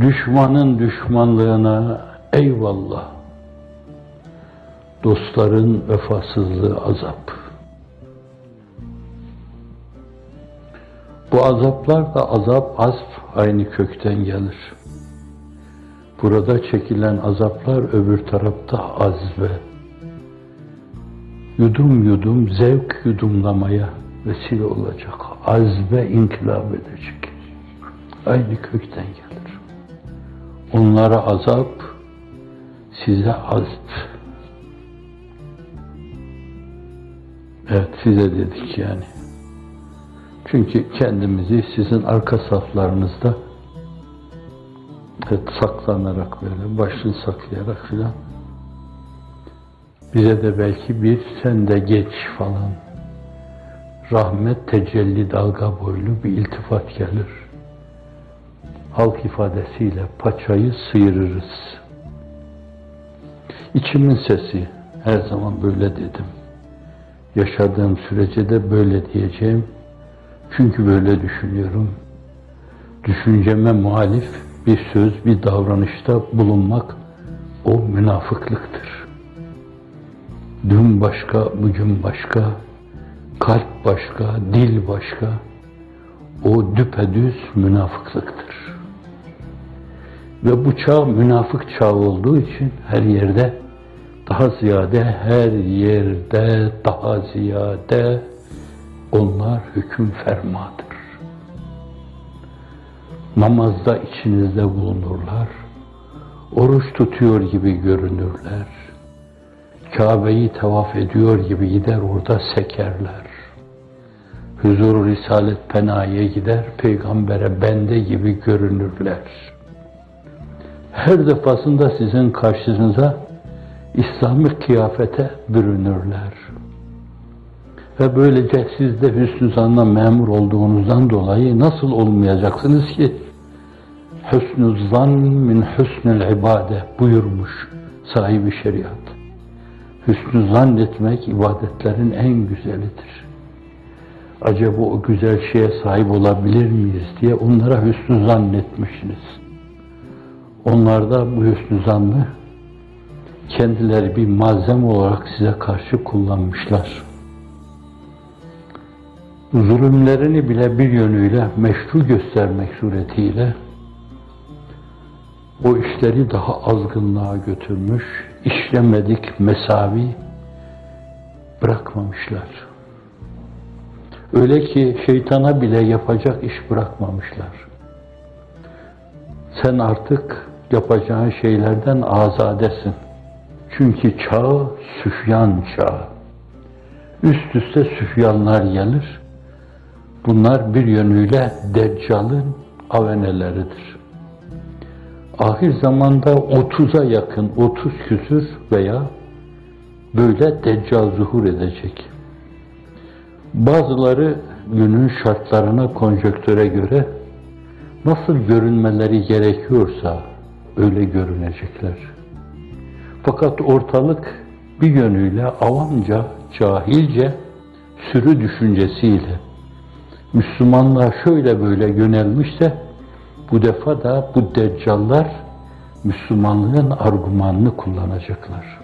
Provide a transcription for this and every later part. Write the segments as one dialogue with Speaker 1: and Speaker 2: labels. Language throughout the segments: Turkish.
Speaker 1: Düşmanın düşmanlığına eyvallah, dostların vefasızlığı azap. Bu azaplar da azap, asp aynı kökten gelir. Burada çekilen azaplar öbür tarafta azbe. Yudum yudum zevk yudumlamaya vesile olacak. Azbe inkılap edecek. Aynı kökten gelir. Onlara azap, size azp. Evet size dedik yani. Çünkü kendimizi sizin arka saflarınızda evet, saklanarak böyle, başını saklayarak filan bize de belki bir sen de geç falan rahmet tecelli dalga boylu bir iltifat gelir. Halk ifadesiyle paçayı sıyırırız. İçimin sesi her zaman böyle dedim. Yaşadığım sürece de böyle diyeceğim. Çünkü böyle düşünüyorum. Düşünceme muhalif bir söz, bir davranışta bulunmak o münafıklıktır. Dün başka, bugün başka, kalp başka, dil başka. O düpedüz münafıklıktır. Ve bu çağ münafık çağ olduğu için her yerde daha ziyade, her yerde daha ziyade onlar hüküm fermadır. Namazda içinizde bulunurlar. Oruç tutuyor gibi görünürler. Kabe'yi tavaf ediyor gibi gider orada sekerler. Huzur Risalet Pena'ya gider, peygambere bende gibi görünürler. Her defasında sizin karşınıza İslami kıyafete bürünürler. Ve böylece siz de hüsnü zanla memur olduğunuzdan dolayı nasıl olmayacaksınız ki? Hüsnü zan min hüsnül ibade buyurmuş sahibi şeriat. Hüsnü zannetmek ibadetlerin en güzelidir. Acaba o güzel şeye sahip olabilir miyiz diye onlara hüsnü zannetmişsiniz. Onlar da bu hüsnü zannı kendileri bir malzeme olarak size karşı kullanmışlar. Zulümlerini bile bir yönüyle meşru göstermek suretiyle o işleri daha azgınlığa götürmüş, işlemedik mesavi bırakmamışlar. Öyle ki şeytana bile yapacak iş bırakmamışlar. Sen artık yapacağın şeylerden azadesin. Çünkü çağ süfyan çağı. Üst üste süfyanlar gelir. Bunlar bir yönüyle Deccal'ın aveneleridir. Ahir zamanda 30'a yakın, 30 küsür veya böyle Deccal zuhur edecek. Bazıları günün şartlarına, konjöktöre göre nasıl görünmeleri gerekiyorsa öyle görünecekler. Fakat ortalık bir yönüyle avamca, cahilce, sürü düşüncesiyle Müslümanlığa şöyle böyle yönelmişse bu defa da bu deccallar Müslümanlığın argümanını kullanacaklar.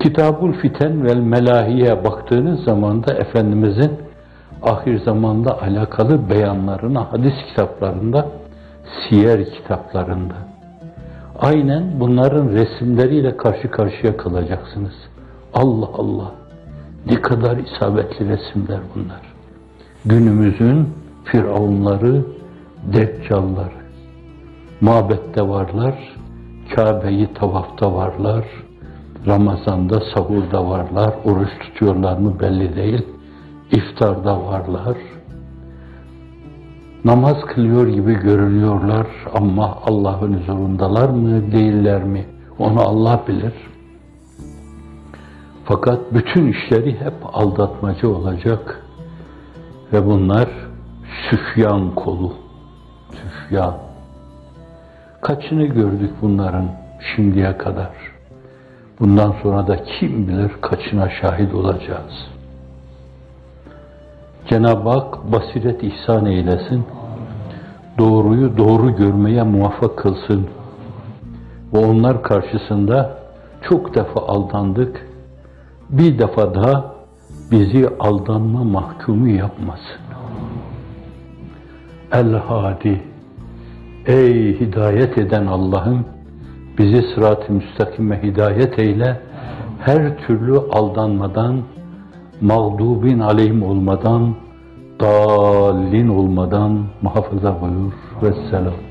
Speaker 1: Kitabul Fiten vel Melahiye baktığınız zaman da Efendimizin ahir zamanda alakalı beyanlarına hadis kitaplarında, siyer kitaplarında. Aynen bunların resimleriyle karşı karşıya kalacaksınız. Allah Allah! Ne kadar isabetli resimler bunlar. Günümüzün firavunları, deccalları. Mabette varlar, Kabe'yi tavafta varlar, Ramazan'da sahurda varlar, oruç tutuyorlar mı belli değil, iftarda varlar. Namaz kılıyor gibi görünüyorlar ama Allah'ın huzurundalar mı, değiller mi? Onu Allah bilir. Fakat bütün işleri hep aldatmacı olacak. Ve bunlar süfyan kolu. Süfyan. Kaçını gördük bunların şimdiye kadar. Bundan sonra da kim bilir kaçına şahit olacağız. Cenab-ı Hak basiret ihsan eylesin. Doğruyu doğru görmeye muvaffak kılsın. Ve onlar karşısında çok defa aldandık. Bir defa daha bizi aldanma mahkumu yapmasın. El-Hadi Ey hidayet eden Allah'ım bizi sırat-ı müstakime hidayet eyle. Her türlü aldanmadan, mağdubin aleyhim olmadan, dalin olmadan muhafaza buyur. Vesselam.